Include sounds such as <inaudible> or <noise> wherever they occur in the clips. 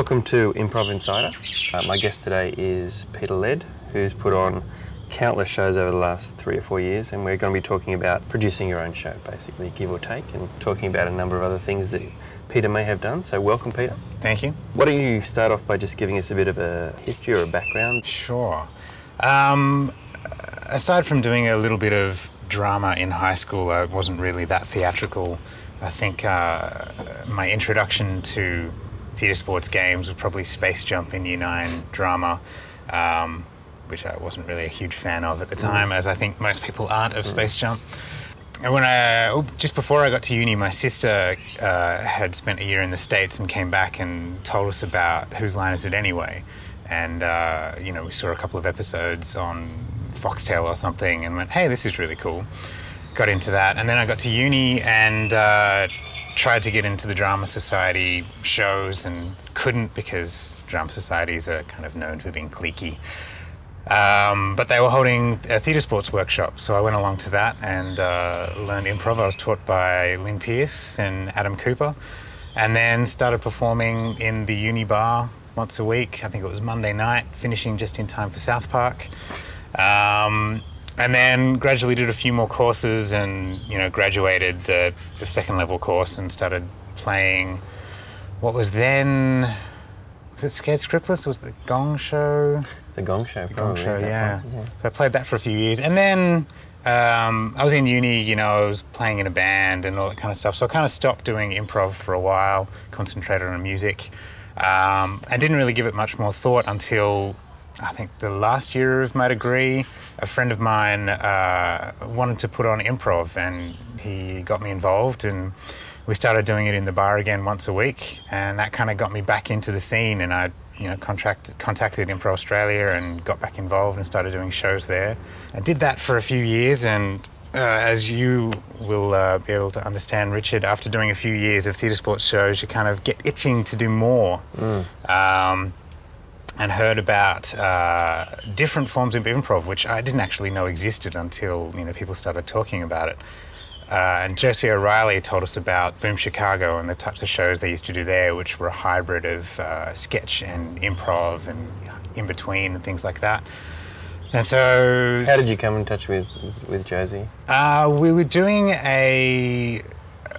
welcome to Improv Insider. Uh, my guest today is Peter Led, who's put on countless shows over the last three or four years, and we're going to be talking about producing your own show, basically, give or take, and talking about a number of other things that Peter may have done. So, welcome, Peter. Thank you. Why don't you start off by just giving us a bit of a history or a background? Sure. Um, aside from doing a little bit of drama in high school, I wasn't really that theatrical. I think uh, my introduction to theatre sports games was probably Space Jump in Year 9 drama, um, which I wasn't really a huge fan of at the time, as I think most people aren't of Space Jump. And when I, oh, just before I got to uni, my sister uh, had spent a year in the States and came back and told us about Whose Line Is It Anyway? And, uh, you know, we saw a couple of episodes on Foxtel or something and went, hey, this is really cool. Got into that. And then I got to uni and uh, tried to get into the Drama Society shows and couldn't because Drama Societies are kind of known for being cliquey. Um, but they were holding a theatre sports workshop, so I went along to that and uh, learned improv. I was taught by Lynn Pierce and Adam Cooper, and then started performing in the uni bar once a week. I think it was Monday night, finishing just in time for South Park. Um, and then gradually did a few more courses and you know graduated the, the second level course and started playing what was then was it Scared Scriptless? Was the Gong Show? The Gong Show. Gong probably, Show, that yeah. So I played that for a few years, and then um, I was in uni. You know, I was playing in a band and all that kind of stuff. So I kind of stopped doing improv for a while, concentrated on music. Um, I didn't really give it much more thought until I think the last year of my degree. A friend of mine uh, wanted to put on improv, and he got me involved and. We started doing it in the bar again once a week, and that kind of got me back into the scene. And I you know, contracted, contacted Improv Australia and got back involved and started doing shows there. I did that for a few years, and uh, as you will uh, be able to understand, Richard, after doing a few years of theatre sports shows, you kind of get itching to do more. Um, and heard about uh, different forms of improv, which I didn't actually know existed until you know people started talking about it. Uh, and Josie O'Reilly told us about Boom Chicago and the types of shows they used to do there, which were a hybrid of uh, sketch and improv and in between and things like that. And so, How did you come in touch with with Josie? uh, we were doing a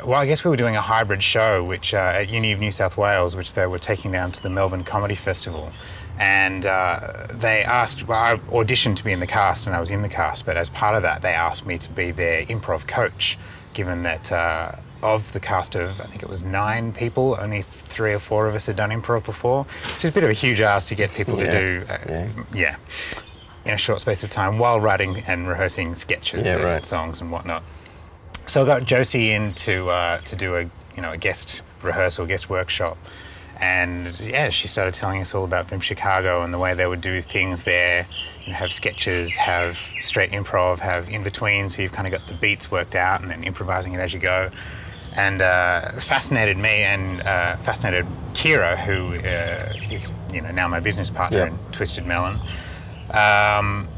well, I guess we were doing a hybrid show, which uh, at Uni of New South Wales, which they were taking down to the Melbourne Comedy Festival. And uh, they asked, well, I auditioned to be in the cast, and I was in the cast. But as part of that, they asked me to be their improv coach, given that uh, of the cast of, I think it was nine people, only three or four of us had done improv before, which is a bit of a huge ask to get people Yeah, to do. Uh, yeah. yeah, in a short space of time, while writing and rehearsing sketches Yeah, and right. songs and whatnot. So I got Josie in to uh, to do a you know a guest rehearsal, guest workshop, and yeah, she started telling us all about Boom Chicago and the way they would do things there. Know, have sketches, have straight improv, have in between, so you've kind of got the beats worked out and then improvising it as you go. And uh, fascinated me and uh, fascinated Kira, who uh, is you know now my business partner Yeah. in Twisted Melon. Um,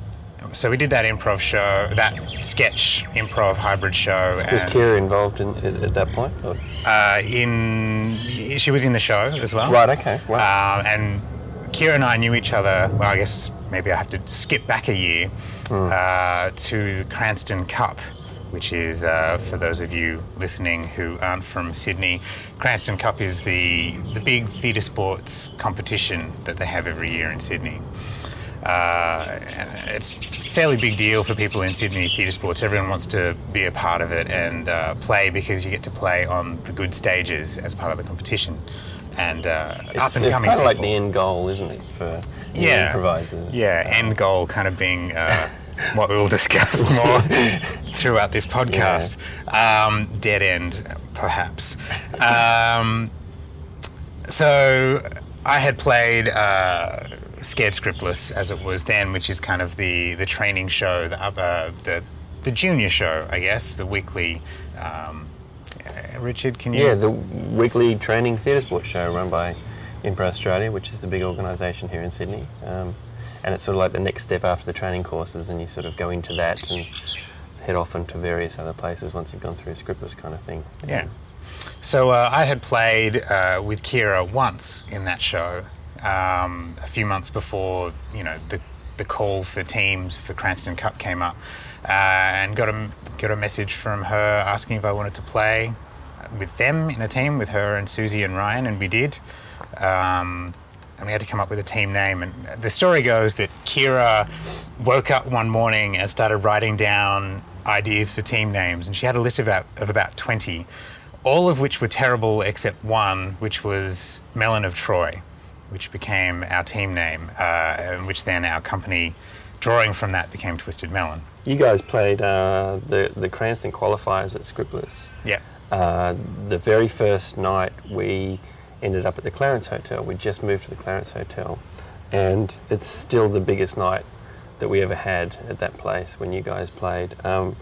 so we did that improv show, that sketch improv hybrid show. Was Kira involved in at, at that point? Or? uh, in she was in the show as well. Right. Okay. Wow. Um, and Kira and I knew each other. Well, I guess maybe I have to skip back a year uh, to the Cranston Cup, which is uh, for those of you listening who aren't from Sydney. Cranston Cup is the the big theatre sports competition that they have every year in Sydney. Uh, it's a fairly big deal for people in Sydney theatre sports. Everyone wants to be a part of it and uh, play because you get to play on the good stages as part of the competition. And uh, up and coming. it's kind of like the end goal, isn't it, for yeah, improvisers? Yeah, end goal kind of being uh, <laughs> what we'll discuss <laughs> more throughout this podcast. Um, dead end, perhaps. Um, so I had played uh, Scared Scriptless as it was then, which is kind of the the training show, the uh, the the junior show, I guess, the weekly. Um, uh, Richard, can you? Yeah, the weekly training theatre sports show run by Improv Australia, which is the big organisation here in Sydney. Um, and it's sort of like the next step after the training courses, and you sort of go into that and head off into various other places once you've gone through a scriptless kind of thing. Yeah. So uh, I had played uh, with Kira once in that show, um, a few months before you know the the call for teams for Cranston Cup came up, uh, and got a got a message from her asking if I wanted to play with them in a team with her and Susie and Ryan, and we did. Um, and we had to come up with a team name. And the story goes that Kira woke up one morning and started writing down ideas for team names, and she had a list of about, of about 20, all of which were terrible except one, which was Melon of Troy, which became our team name, uh, and which then our company, drawing from that, became Twisted Melon. You guys played uh, the the Cranston qualifiers at Scriptless. Yeah. Uh, the very first night we ended up at the Clarence Hotel. We just moved to the Clarence Hotel, and it's still the biggest night that we ever had at that place when you guys played. Um,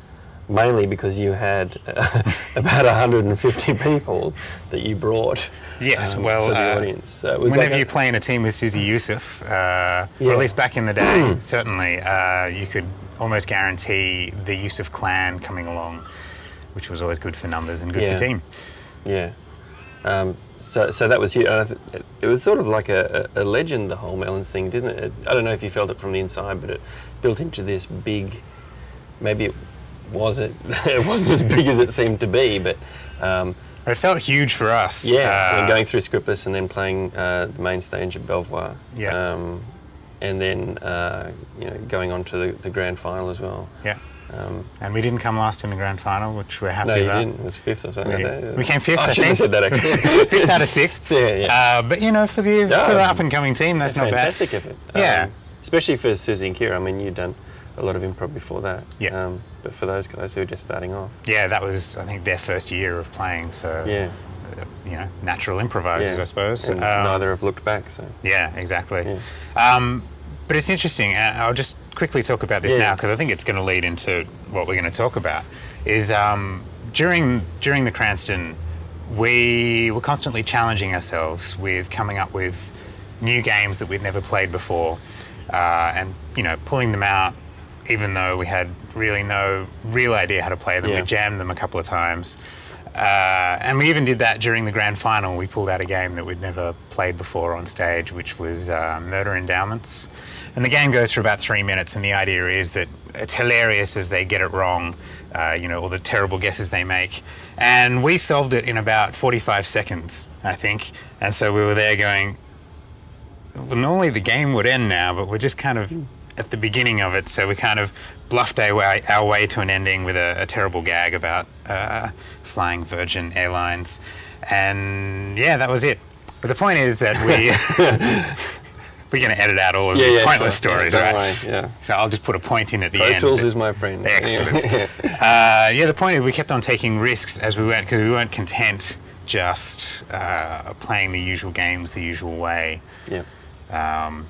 mainly because you had <laughs> about 150 people that you brought. Yes, um, well, for the uh, audience. So it was Whenever like a- you play in a team with Susie Youssef, uh, or at least back in the day, <clears throat> certainly, uh, you could almost guarantee the Youssef clan coming along, which was always good for numbers and good Yeah. for team. Yeah. Um, so, so that was you. Uh, it- it was sort of like a, a legend, the whole Melons thing, didn't it? it? I don't know if you felt it from the inside, but it built into this big. Maybe it wasn't. <laughs> It wasn't as big as it seemed to be, but um, It felt huge for us. yeah. I mean, Uh, going through Scriptless and then playing uh, the main stage at Belvoir. Yeah. Um, and then uh, you know going on to the, the grand final as well. yeah. Um, And we didn't come last in the grand final, which we're happy no, you about. didn't. It was fifth or something. We, like we came fifth. Oh, I I shouldn't have said that actually. <laughs> fifth out of sixth. <laughs> Yeah, yeah. Uh, but you know, for the No, for the up and coming team, that's not bad. fantastic effort. Yeah. Um, especially for Susie and Kira. I mean, you'd done a lot of improv before that. Yeah. Um, but for those guys who are just starting off. Yeah, that was I think their first year of playing. So Yeah. uh, you know, natural improvisers, yeah. I suppose. And Um, neither have looked back. So. Yeah, exactly. Um, but it's interesting. and I'll just quickly talk about this Yeah. now because I think it's going to lead into what we're going to talk about. Is um, during during the Cranston, we were constantly challenging ourselves with coming up with new games that we'd never played before, uh, and you know pulling them out, even though we had really no real idea how to play them. Yeah. We jammed them a couple of times. Uh, and we even did that during the grand final. We pulled out a game that we'd never played before on stage, which was uh, Murder Endowments. And the game goes for about three minutes, and the idea is that it's hilarious as they get it wrong, uh, you know, all the terrible guesses they make. And we solved it in about 45 seconds, I think. And so we were there going, well, normally the game would end now, but we're just kind of at the beginning of it, so we kind of bluffed our way, our way to an ending with a, a terrible gag about uh, flying Virgin Airlines, and yeah, that was it. But the point is that we <laughs> we're going to edit out all of Yeah, the yeah. pointless sure. stories, yeah, right? worry, Yeah. So I'll just put a point in at the Pro end. Tools is my friend. Excellent. <laughs> Yeah. uh, yeah, the point is we kept on taking risks as we went because we weren't content just uh, playing the usual games the usual way. yeah. Um,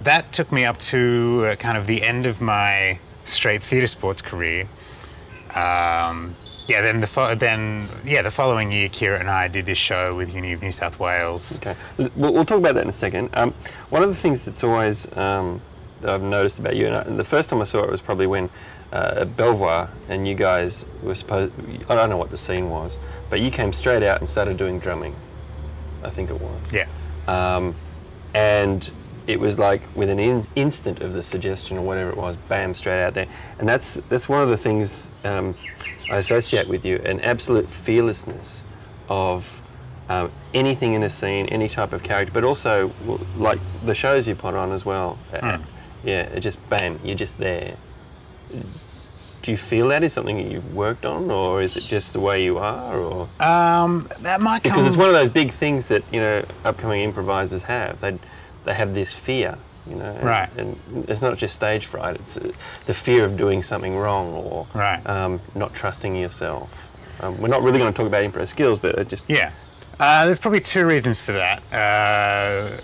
that took me up to uh, kind of the end of my straight theatre sports career. Um, yeah, then the fo- then yeah the following year, Kira and I did this show with Uni of New South Wales. Okay, we'll, we'll talk about that in a second. Um, one of the things that's always um, that I've noticed about you, and, I, and the first time I saw it was probably when uh, at Belvoir, and you guys were supposed. I don't know what the scene was, but you came straight out and started doing drumming. I think it was. Yeah, Um, and it was like with an in- instant of the suggestion or whatever it was, bam, straight out there. And that's that's one of the things um, I associate with you, an absolute fearlessness of um, anything in a scene, any type of character, but also like the shows you put on as well. Hmm. yeah, it just bam, you're just there. Do you feel that is something that you've worked on, or is it just the way you are, or? um, that might come because it's one of those big things that you know upcoming improvisers have. They they have this fear, you know, and, Right. And it's not just stage fright; it's uh, the fear of doing something wrong or Right. um, not trusting yourself. Um, we're not really going to talk about improv skills, but it just Yeah. Uh, there's probably two reasons for that. Uh,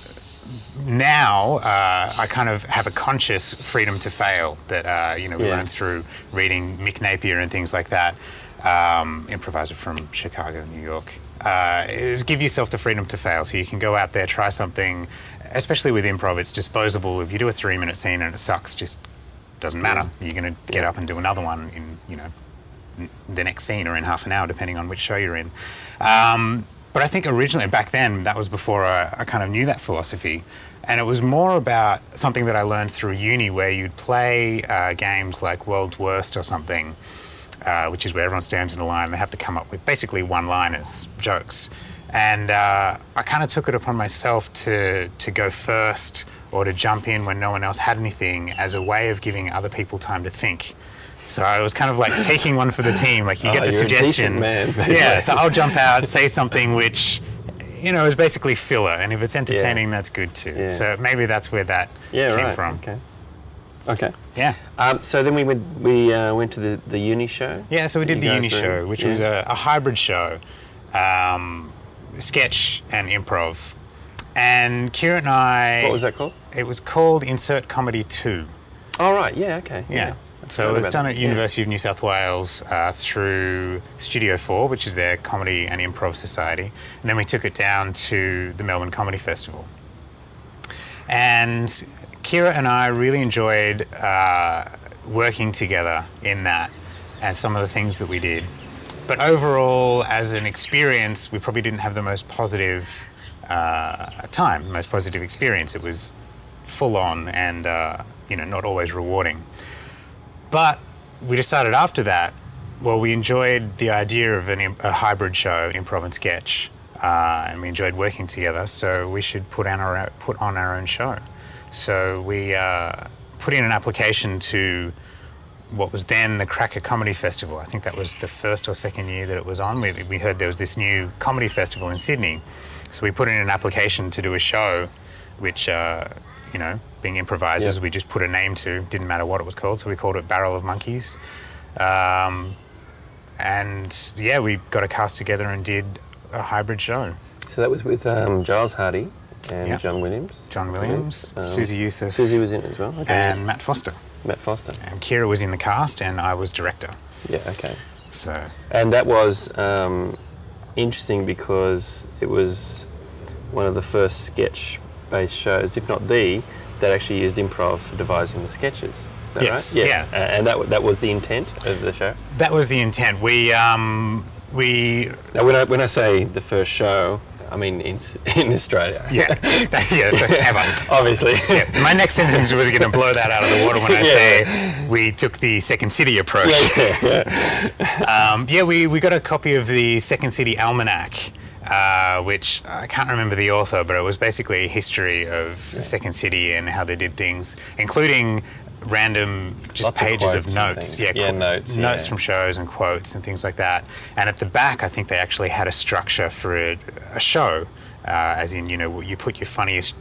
now, uh, I kind of have a conscious freedom to fail that, uh, you know, we Yeah. learned through reading Mick Napier and things like that, um, improviser from Chicago, New York. Uh, is give yourself the freedom to fail. So you can go out there, try something, especially with improv, it's disposable. If you do a three minute scene and it sucks, just doesn't matter. You're going to get up and do another one in, you know, the next scene or in half an hour, depending on which show you're in. Um, but I think originally, back then, that was before I, I kind of knew that philosophy. And it was more about something that I learned through uni where you'd play uh, games like World's Worst or something, uh, which is where everyone stands in a line. and They have to come up with basically one liners, jokes. And uh, I kind of took it upon myself to, to go first or to jump in when no one else had anything as a way of giving other people time to think. So I was kind of like <laughs> taking one for the team. Like you Oh, get the suggestion, man, <laughs> yeah. So I'll jump out, say something which, you know, is basically filler, and if it's entertaining, that's good too. Yeah. So maybe that's where that Yeah, came right. from. Okay. Okay. Yeah, Um, so then we went we uh, went to the, the uni show. yeah. So we did the uni in? show, which Yeah. was a, a hybrid show, um, sketch and improv. And Kira and I, What was that called? It was called Insert Comedy Two. Oh right. Yeah. Okay. Yeah. I So it was done at Yeah. University of New South Wales uh, through Studio 4, which is their comedy and improv society. And then we took it down to the Melbourne Comedy Festival. And Kira and I really enjoyed uh, working together in that and some of the things that we did. But overall, as an experience, we probably didn't have the most positive uh, time, most positive experience. It was full on and uh, you know not always rewarding. But we decided after that, well, we enjoyed the idea of an, a hybrid show, improv and sketch, uh, and we enjoyed working together. So we should put on our put on our own show. So we uh, put in an application to what was then the Cracker Comedy Festival. I think that was the first or second year that it was on. We, we heard there was this new comedy festival in Sydney. So we put in an application to do a show, which, uh, you know, being improvisers, Yep. we just put a name to, didn't matter what it was called. So we called it Barrel of Monkeys. Um, and yeah, we got a cast together and did a hybrid show. So that was with um, Giles Hardy and Yeah. John Williams. John Williams, Um, Susie Youssef, Susie was in it as well. Okay. and Matt Foster. Matt Foster. And Kira was in the cast, and I was director. Yeah. Okay. So And that was um, interesting because it was one of the first sketch-based shows, if not the, that actually used improv for devising the sketches. Is that Yes, yeah. A- And that that was the intent of the show. that was the intent. We um, we Now, when I when I say the first show, I mean in <laughs> in Australia. yeah yeah first <laughs> ever. Obviously. Yeah, my next sentence was going to blow that out of the water when I <laughs> Yeah. say we took the Second City approach. yeah, yeah. Um, yeah, we, we got a copy of the Second City Almanac, uh, which I can't remember the author, but it was basically a history of Second City and how they did things, including random just Lots pages of, and notes. Yeah, qu- notes, Notes yeah. from shows and quotes and things like that. And at the back, I think they actually had a structure for a, a show, uh, as in, you know, you put your funniest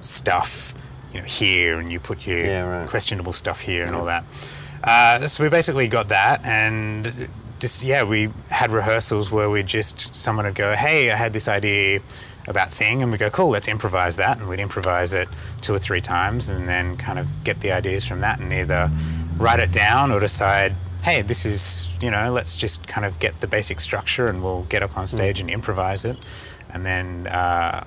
stuff you know, here and you put your Yeah, right. questionable stuff here and all that. Uh, so we basically got that and just yeah we had rehearsals where we just someone would go hey I had this idea about thing and we go cool let's improvise that and we'd improvise it two or three times and then kind of get the ideas from that and either write it down or decide hey this is you know let's just kind of get the basic structure and we'll get up on stage and improvise it and then uh,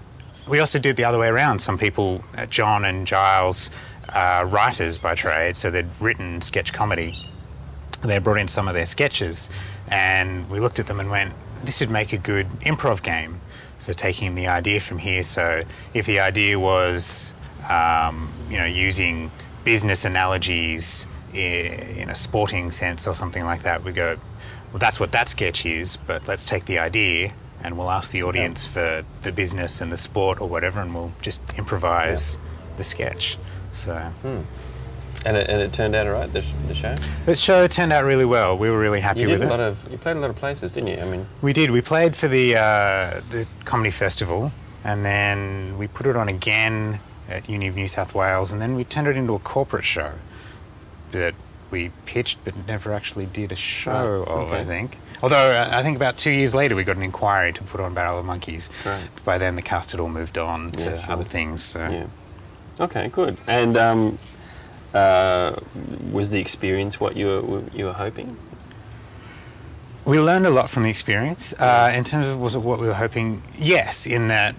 we also did the other way around. Some people, uh, John and Giles, uh, writers by trade, so they'd written sketch comedy. They brought in some of their sketches, and we looked at them and went, "This would make a good improv game." So taking the idea from here. So if the idea was, um, you know, using business analogies in a sporting sense or something like that, we go, well, that's what that sketch is, but let's take the idea and we'll ask the audience for the business and the sport or whatever, and we'll just improvise the sketch. So And it, and it turned out all right. The, sh- the show. the show turned out really well. We were really happy You with it. of. You played a lot of places, didn't you? I mean, We did. We played for the uh, the comedy festival, and then we put it on again at Uni of New South Wales, and then we turned it into a corporate show that we pitched but never actually did a show of. I think. Although uh, I think about two years later we got an inquiry to put on Barrel of Monkeys. Right. By then the cast had all moved on to Yeah, sure. other things. So. yeah. Okay, good. And um, uh, was the experience what you were you were hoping? We learned a lot from the experience. Uh, in terms of was it what we were hoping? Yes, in that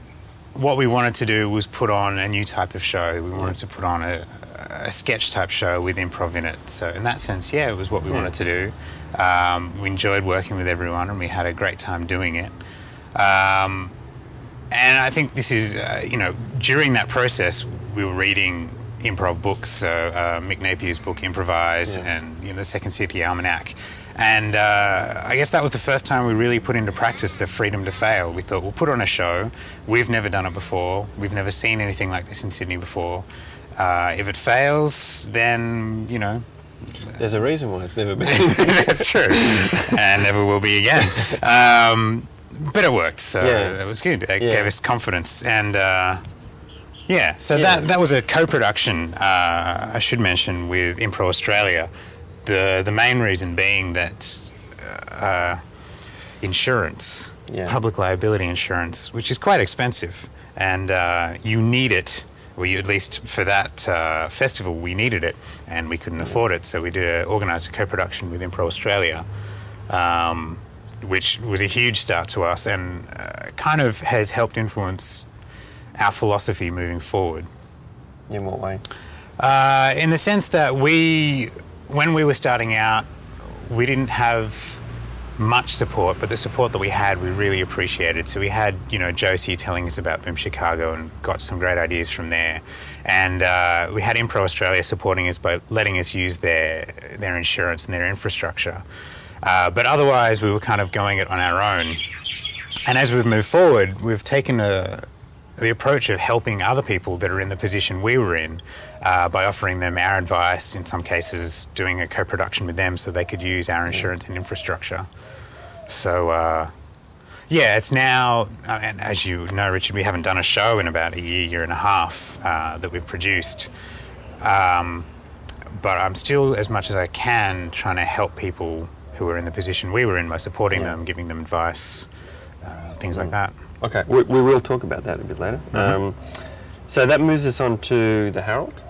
what we wanted to do was put on a new type of show. We wanted to put on a, a sketch type show with improv in it. So in that sense, yeah, it was what we wanted to do. Um, we enjoyed working with everyone, and we had a great time doing it. Um, and I think this is, uh, you know, during that process, we were reading improv books, so uh, Mick Napier's book Improvise, Yeah. and you know the Second City Almanac. And uh, I guess that was the first time we really put into practice the freedom to fail. We thought we'll put on a show. We've never done it before. We've never seen anything like this in Sydney before. Uh, if it fails, then you know There's a reason why it's never been. <laughs> that's true, and never will be again. Um, but it worked, so Yeah. that was good. It Yeah. gave us confidence, and uh, yeah, so Yeah. that that was a co-production. Uh, I should mention with Impro Australia. The the main reason being that uh, insurance, Yeah. public liability insurance, which is quite expensive, and uh, you need it. Well, at least for that uh, festival, we needed it, and we couldn't afford it, so we did a, organised a co-production with Impro Australia, um, which was a huge start to us, and uh, kind of has helped influence our philosophy moving forward. In what way? Uh, in the sense that we, when we were starting out, we didn't have much support, but the support that we had, we really appreciated. So we had, you know, Josie telling us about Boom Chicago and got some great ideas from there, and uh, we had Impro Australia supporting us by letting us use their their insurance and their infrastructure. Uh, but otherwise, we were kind of going it on our own. And as we've moved forward, we've taken a, the approach of helping other people that are in the position we were in uh, by offering them our advice, in some cases, doing a co production with them so they could use our insurance and infrastructure. So, uh, yeah, it's now, uh, and as you know, Richard, we haven't done a show in about a year, year and a half uh, that we've produced. Um, but I'm still, as much as I can, trying to help people who are in the position we were in by supporting Yeah. them, giving them advice, uh, things like that. Okay, we, we will talk about that a bit later. Mm-hmm. Um, so that moves us on to the Harold.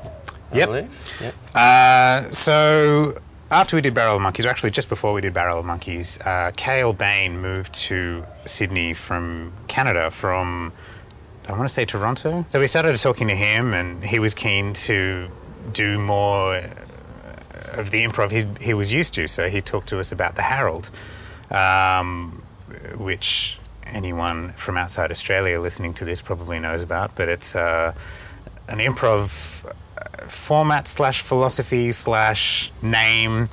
I Yep. believe. Yep. Uh, so after we did Barrel of Monkeys, or actually just before we did Barrel of Monkeys, uh, Cale Bain moved to Sydney from Canada, from I want to say Toronto. So we started talking to him, and he was keen to do more of the improv he, he was used to. So he talked to us about the Harold, um, which anyone from outside Australia listening to this probably knows about. But it's uh, an improv uh, format slash philosophy slash name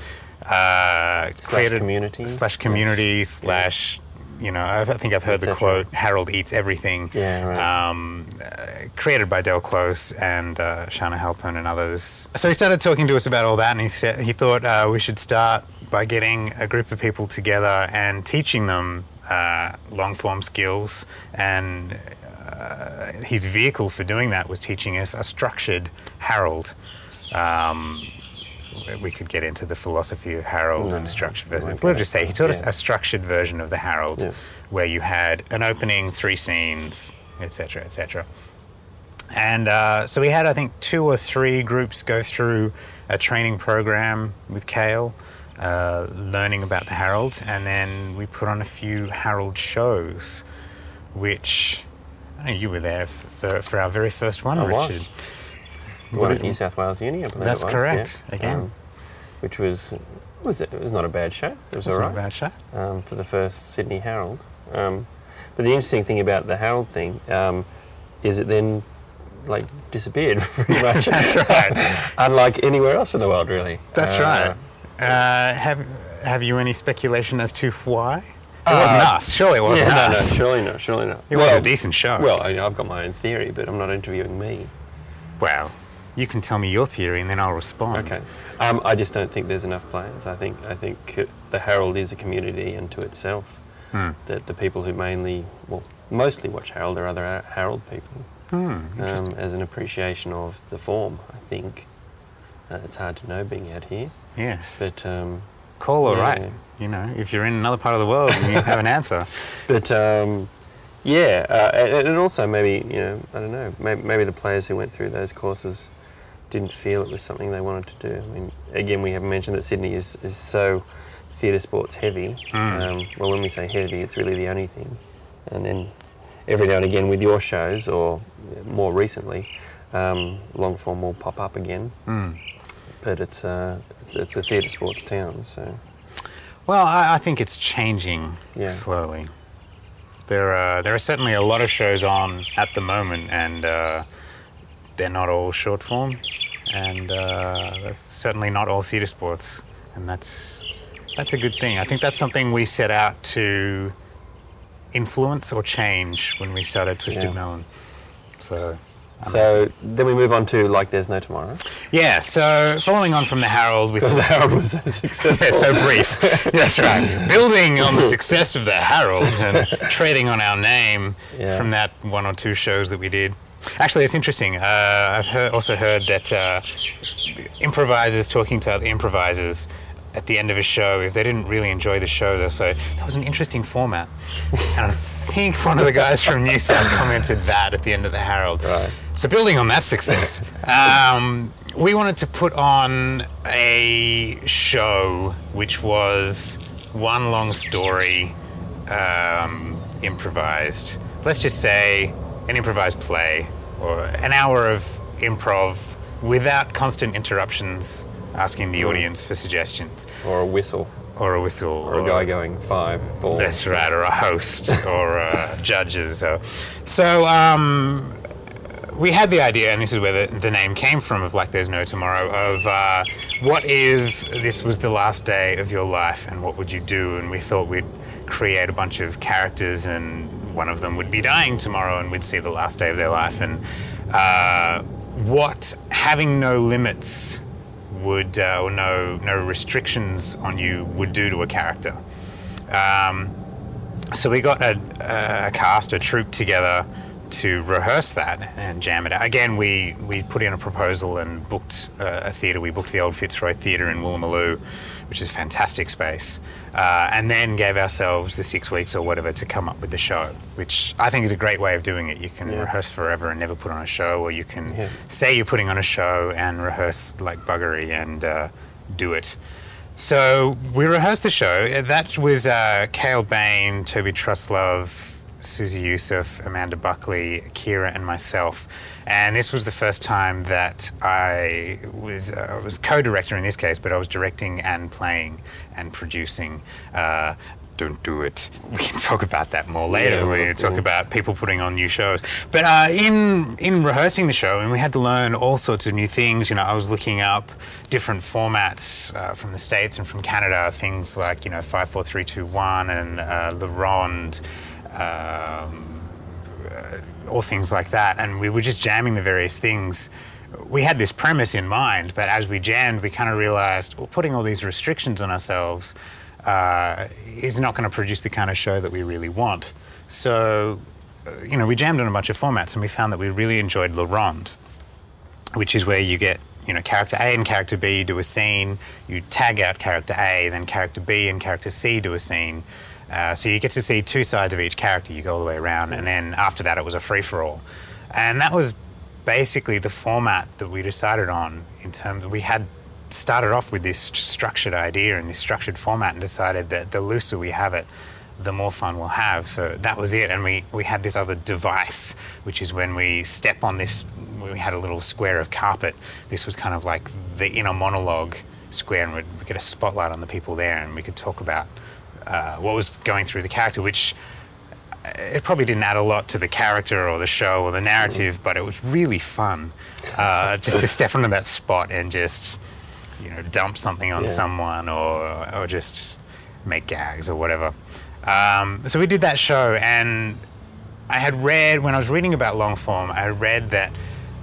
uh, created community. slash community slash. You know, I've, think I've heard the quote "Harold eats everything." Yeah, right. um, uh, created by Del Close and uh, Charna Halpern and others. So he started talking to us about all that, and he said he thought uh, we should start by getting a group of people together and teaching them uh, long form skills. And uh, his vehicle for doing that was teaching us a structured Harold. Um, we could get into the philosophy of Harold No, and structured version. We'll just say he taught us a structured version of the Harold, Yeah. where you had an opening, three scenes, etc., etc. And uh, so we had, I think, two or three groups go through a training program with Cale, uh, learning about the Harold, and then we put on a few Harold shows, which know you were there for, for our very first one, I Richard. was. The one What at New South Wales Uni, I believe That's it was. correct, yeah. again. Um, which was was it, it was not a bad show. It was That's all not right a bad show. um, for the first Sydney Harold. Um, but the interesting thing about the Harold thing um, is it then like disappeared <laughs> pretty much. <laughs> That's right. <laughs> Unlike anywhere else in the world, really. That's Uh, right. Uh, have Have you any speculation as to why? It wasn't Uh, us. Surely it wasn't Yeah, no, no, us. surely not, surely not. It was a decent show. Well, I, I've got my own theory, but I'm not interviewing me. well, you can tell me your theory and then I'll respond. Okay. Um, I just don't think there's enough players. I think I think the Harold is a community unto itself. Hmm. That the people who mainly, well, mostly watch Harold are other Her- Harold people. Hmm. Um, as an appreciation of the form, I think. Uh, it's hard to know being out here, yes. but um, Call or yeah, write. You know, if you're in another part of the world and you have an answer. <laughs> But um, yeah, uh, and, and also maybe you know I don't know maybe, maybe the players who went through those courses didn't feel it was something they wanted to do. I mean, again, we haven't mentioned that Sydney is, is so theatre sports heavy. Um, well, when we say heavy, it's really the only thing. And then every now and again with your shows, or more recently, um, long form will pop up again. Hmm. But it's, uh, it's it's a theatre sports town, so Well, I, I think it's changing Yeah. slowly. There are there are certainly a lot of shows on at the moment, and uh, they're not all short form, and uh, that's certainly not all theatre sports, and that's that's a good thing. I think that's something we set out to influence or change when we started Twisted Yeah. Melon. So. So then we move on to like there's no tomorrow Yeah, so following on from the Harold with because the Harold was so successful. <laughs> Yeah, so brief. <laughs> That's right. Building on the success of the Harold and trading on our name Yeah. from that one or two shows that we did. Actually, it's interesting. Uh, I've heard, also heard that uh, improvisers talking to other improvisers at the end of a show, if they didn't really enjoy the show, they'll say, that was an interesting format. and I think one of the guys from New South commented that at the end of the Harold. Right. So building on that success, um, we wanted to put on a show which was one long story, um, improvised. Let's just say an improvised play or an hour of improv without constant interruptions, asking the audience for suggestions or a whistle or a whistle or a guy going five four. that's right, or a host, <laughs> or uh, judges. Or, so um, we had the idea, and this is where the, the name came from of Like There's No Tomorrow, of uh, what if this was the last day of your life, and what would you do? And we thought we'd create a bunch of characters, and one of them would be dying tomorrow, and we'd see the last day of their life, and uh, what having no limits would uh, or no no restrictions on you would do to a character. Um, so we got a, a cast, a troupe together to rehearse that and jam it out. Again, we, we put in a proposal and booked uh, a theatre. We booked the Old Fitzroy Theatre in Woolloomooloo, which is a fantastic space, uh, and then gave ourselves the six weeks or whatever to come up with the show, which I think is a great way of doing it. You can Yeah. rehearse forever and never put on a show, or you can Yeah. say you're putting on a show and rehearse like buggery and uh, do it. So we rehearsed the show. That was uh, Cale Bain, Toby Truslove, Susie Youssef, Amanda Buckley, Kira, and myself. And this was the first time that I was uh, I was co-director in this case, but I was directing and playing and producing. Uh, don't do it. <laughs> We can talk about that more later Yeah, when we talk cool. about people putting on new shows. But uh, in in rehearsing the show, and we had to learn all sorts of new things. You know, I was looking up different formats uh, from the states and from Canada, things like you know five, four, three, two, one, and uh, Le Ronde. Um, uh, all things like that, and we were just jamming the various things. We had this premise in mind, but as we jammed, we kind of realized, well, putting all these restrictions on ourselves uh, is not going to produce the kind of show that we really want. So, uh, you know, we jammed on a bunch of formats, and we found that we really enjoyed Le Ronde, which is where you get, you know, character A and character B do a scene, you tag out character A, then character B and character C do a scene. Uh, so you get to see two sides of each character. You go all the way around, and then after that, it was a free for all, and that was basically the format that we decided on. In terms, we had started off with this structured idea and this structured format, and decided that the looser we have it, the more fun we'll have. So that was it, and we we had this other device, which is when we step on this. We had a little square of carpet. This was kind of like the inner monologue square, and we'd, we'd get a spotlight on the people there, and we could talk about uh, what was going through the character, which uh, it probably didn't add a lot to the character or the show or the narrative, but it was really fun uh, just to step into that spot and just you know dump something on Yeah. someone or or just make gags or whatever. Um, so we did that show, and I had read when I was reading about long form, I read that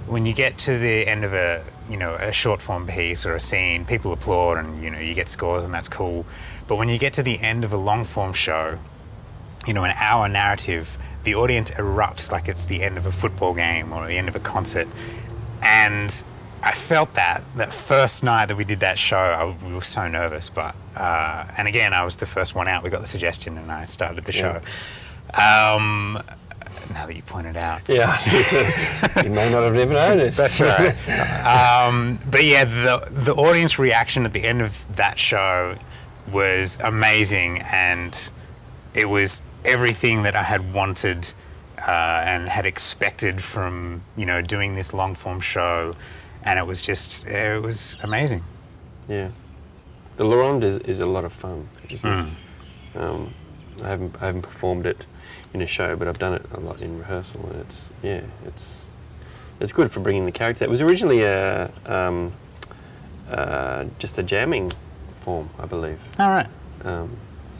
when you get to the end of a you know a short form piece or a scene, people applaud and you know you get scores and that's cool. But when you get to the end of a long form show, you know an hour narrative, the audience erupts like it's the end of a football game or the end of a concert, and I felt that that first night that we did that show, I, we were so nervous. But uh, and again, I was the first one out. We got the suggestion, and I started the Yeah. show. Um, now that you pointed out, Yeah, <laughs> you may not have even noticed. that's right. <laughs> um, but yeah, the the audience reaction at the end of that show was amazing, and it was everything that I had wanted uh, and had expected from you know doing this long form show, and it was just it was amazing. Yeah. The Laronde is, is a lot of fun, it? Um, I haven't I haven't performed it in a show, but I've done it a lot in rehearsal, and it's yeah, it's it's good for bringing the character. It was originally a um, uh, just a jamming form, I believe. All right. Um,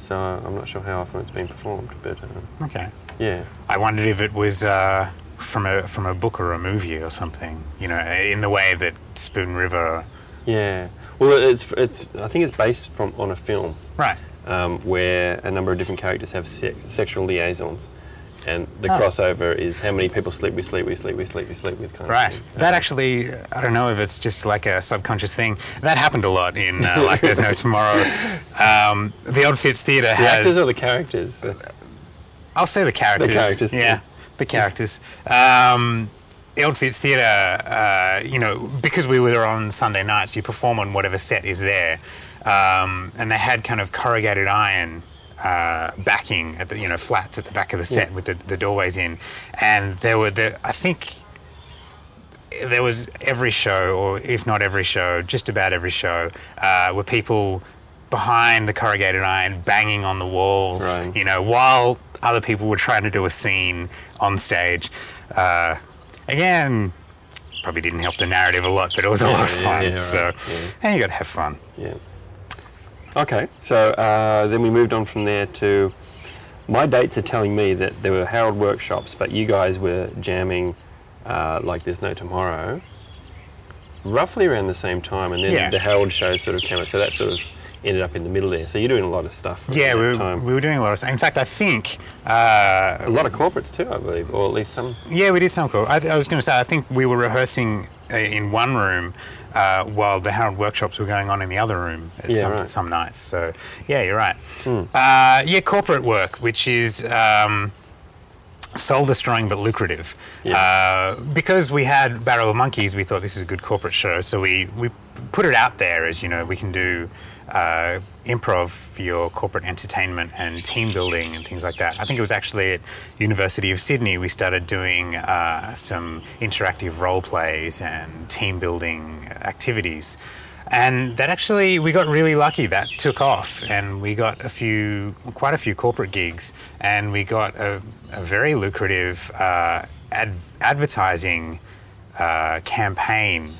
so I'm not sure how often it's been performed, but um, Okay. yeah, I wondered if it was uh, from a from a book or a movie or something. You know, in the way that Spoon River. yeah. Well, it's it's I think it's based from on a film. Right. um, where a number of different characters have se- sexual liaisons, and the Oh. crossover is how many people sleep we sleep we sleep we sleep we sleep with kind Right. of. That actually, I don't know if it's just like a subconscious thing. That happened a lot in uh, <laughs> Like There's No Tomorrow. Um, the Old Fitz Theatre the has. actors or the characters. I'll say the characters. The characters, Yeah, yeah. the characters. Um, the Old Fitz Theatre, uh, you know, because we were on Sunday nights, you perform on whatever set is there, um, and they had kind of corrugated iron. Uh, backing at the you know flats at the back of the set Yeah. with the, the doorways in, and there were the I think there was every show, or if not every show, just about every show, uh, were people behind the corrugated iron banging on the walls, Right. you know, while other people were trying to do a scene on stage. Uh, again, probably didn't help the narrative a lot, but it was a lot of Yeah, fun. yeah, right, so, yeah. and you got to have fun. Yeah. Okay, so uh, then we moved on from there to my dates are telling me that there were Harold workshops, but you guys were jamming uh, like there's no tomorrow, roughly around the same time, and then Yeah. the Harold show sort of came out. So that sort of ended up in the middle there. So you're doing a lot of stuff. Yeah, we were, time. we were doing a lot of stuff. In fact, I think uh, a lot of corporates too, I believe, or at least some. Yeah, we did some cool. I, I was going to say, I think we were rehearsing uh, in one room uh, while the Harold workshops were going on in the other room at Yeah, some, right. Some nights. So, yeah, you're right. Uh, yeah, corporate work, which is um, soul destroying but lucrative. Yeah. Uh, because we had Barrel of Monkeys, we thought this is a good corporate show. So we, we put it out there as, you know, we can do uh, improv for your corporate entertainment and team building and things like that. I think it was actually at University of Sydney we started doing uh, some interactive role plays and team building activities. And that actually, we got really lucky. That took off, and we got a few, quite a few corporate gigs, and we got a, a very lucrative uh, ad- advertising uh, campaign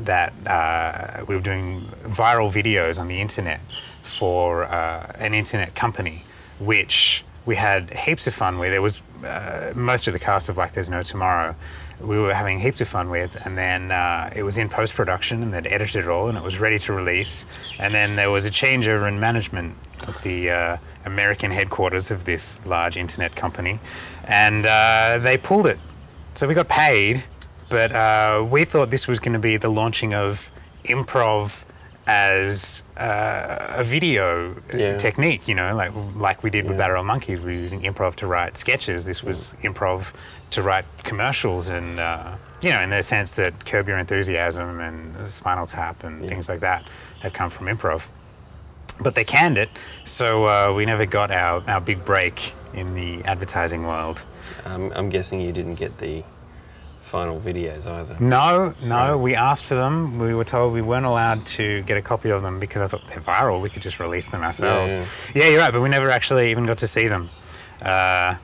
that uh, we were doing viral videos on the internet for uh, an internet company, which we had heaps of fun with. There was uh, most of the cast of Like There's No Tomorrow. We were having heaps of fun with, and then uh, it was in post production, and they'd edited it all, and it was ready to release. And then there was a changeover in management at the uh, American headquarters of this large internet company, and uh, they pulled it. So we got paid, but uh, we thought this was going to be the launching of improv as uh, a video Yeah. technique, you know, like like we did with Yeah. Monkeys. We were using improv to write sketches. This was improv to write commercials, and uh, you know, in the sense that Curb Your Enthusiasm and Spinal Tap and things like that have come from improv. But they canned it, so uh, we never got our, our big break in the advertising world. Um, I'm guessing you didn't get the final videos either. No, no, we asked for them. We were told we weren't allowed to get a copy of them because I thought they're viral. We could just release them ourselves. Yeah, Yeah, you're right, but we never actually even got to see them. Uh,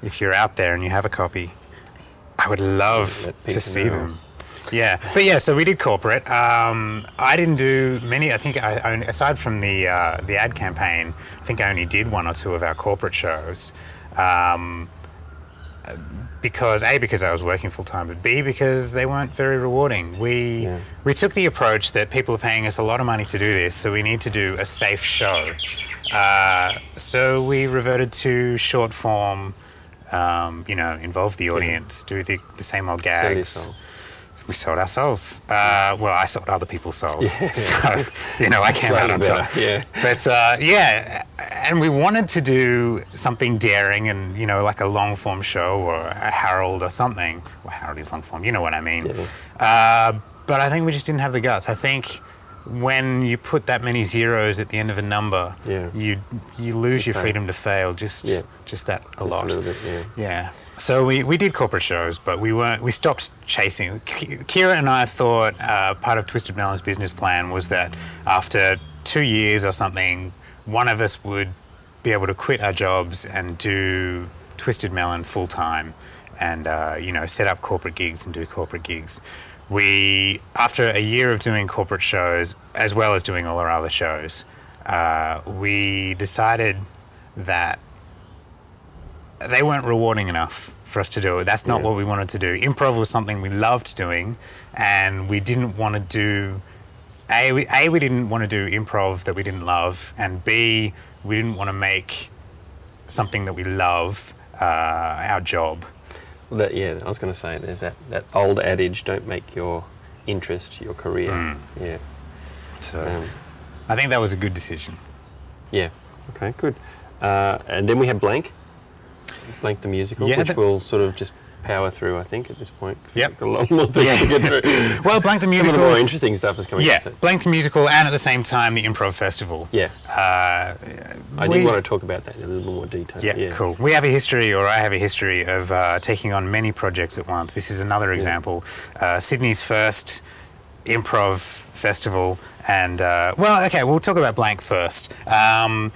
if you're out there and you have a copy, I would love to see know. them. Yeah, but yeah, so we did corporate. Um, I didn't do many. I think I, I aside from the uh, the ad campaign, I think I only did one or two of our corporate shows. Um, because a because I was working full time, but b because they weren't very rewarding. We Yeah. we took the approach that people are paying us a lot of money to do this, so we need to do a safe show. Uh, so we reverted to short form. Um, you know, involve the audience, do the, the same old gags. We sold our souls. Uh, well, I sold other people's souls. Yeah. <laughs> So, you know, I came out on top. yeah. But uh, yeah, and we wanted to do something daring and, you know, like a long form show or a Harold or something. Well, Harold is long form, you know what I mean. Uh, but I think we just didn't have the guts. I think when you put that many zeros at the end of a number, Yeah. you you lose your freedom to fail. Just Yeah. just that a Just lot. A little bit, yeah. Yeah. So we, we did corporate shows, but we weren't. We stopped chasing. Ki- Kira and I thought uh, part of Twisted Melon's business plan was that after two years or something, one of us would be able to quit our jobs and do Twisted Melon full time, and uh, you know set up corporate gigs and do corporate gigs. We after a year of doing corporate shows as well as doing all our other shows, uh, we decided that they weren't rewarding enough for us to do it. That's not Yeah. what we wanted to do. Improv was something we loved doing, and we didn't want to do. A we, a, we didn't want to do improv that we didn't love, and B, we didn't want to make something that we love uh, our job. That, yeah, I was going to say there's that, that old adage: don't make your interest your career. Mm. Yeah, So um, I think that was a good decision. yeah. Okay, good. Uh, and then we have Blank, Blank the musical, Yeah, which that- we'll sort of just power through. I think at this point. Yep. a lot more things to get through. Well, Blank the Musical. Some of the more interesting stuff is coming. yeah, up. so- Blank the musical, and at the same time the improv festival. Yeah, Uh, I we- did want to talk about that in a little more detail. Yeah, cool. We have a history, or I have a history, of uh, taking on many projects at once. This is another example. Uh, Sydney's first improv festival, and uh, well, okay, we'll talk about Blank first. Um,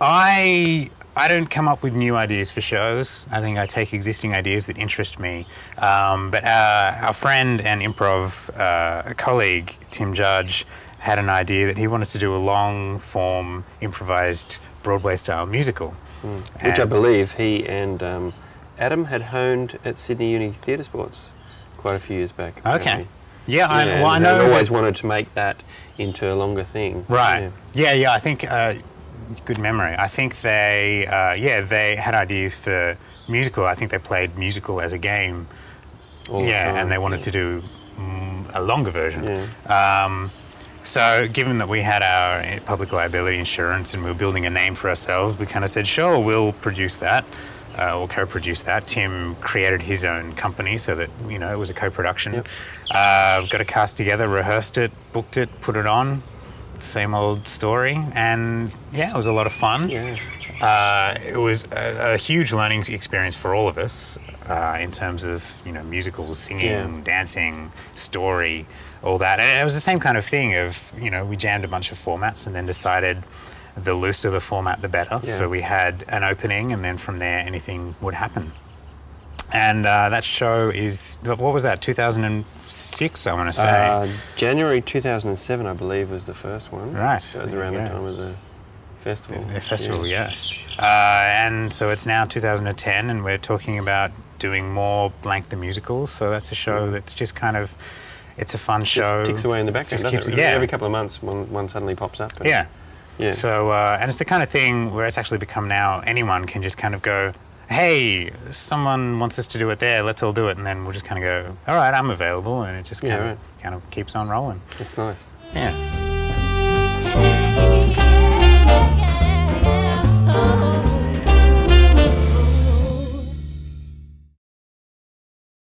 I I don't come up with new ideas for shows. I think I take existing ideas that interest me. Um, but uh, our friend and improv uh, colleague Tim Judge had an idea that he wanted to do a long form improvised Broadway style musical. Which I believe he and um, Adam had honed at Sydney Uni Theatre Sports quite a few years back. Okay. apparently. Yeah, I, Yeah, well, I know. they've always wanted to make that into a longer thing. right. Yeah. Yeah, yeah. I think uh, good memory. I think they, uh, yeah, they had ideas for musical. I think they played musical as a game. all the yeah, time, and they wanted yeah. to do mm, a longer version. Yeah. Um, so, given that we had our uh, public liability insurance and we were building a name for ourselves, we kind of said, sure, we'll produce that. Uh, we'll co-produce that. Tim created his own company so that you know it was a co-production. Yep. Uh, got a cast together, rehearsed it, booked it, put it on. Same old story, and yeah, it was a lot of fun. Yeah. Uh, it was a, a huge learning experience for all of us uh, in terms of you know musicals, singing, Yeah. dancing, story, all that. And it was the same kind of thing of you know we jammed a bunch of formats and then decided the looser the format the better. Yeah. So we had an opening and then from there anything would happen. And uh, that show is what was that? 2006, I want to say. Uh, January 2007, I believe, was the first one. Right, That was around you the time of the festival. The festival, Yeah. yes. Uh, and so it's now 2010, and we're talking about doing more Blank the Musicals. So that's a show that's just kind of, it's a fun Just show. ticks away in the background, doesn't keeps- it? yeah. Every couple of months, one, one suddenly pops up. Yeah. Yeah. So, uh, and it's the kind of thing where it's actually become now anyone can just kind of go, hey, someone wants us to do it there, let's all do it. And then we'll just kind of go, all right, I'm available. And it just kind, Yeah, of, kind of keeps on rolling. It's nice. Yeah.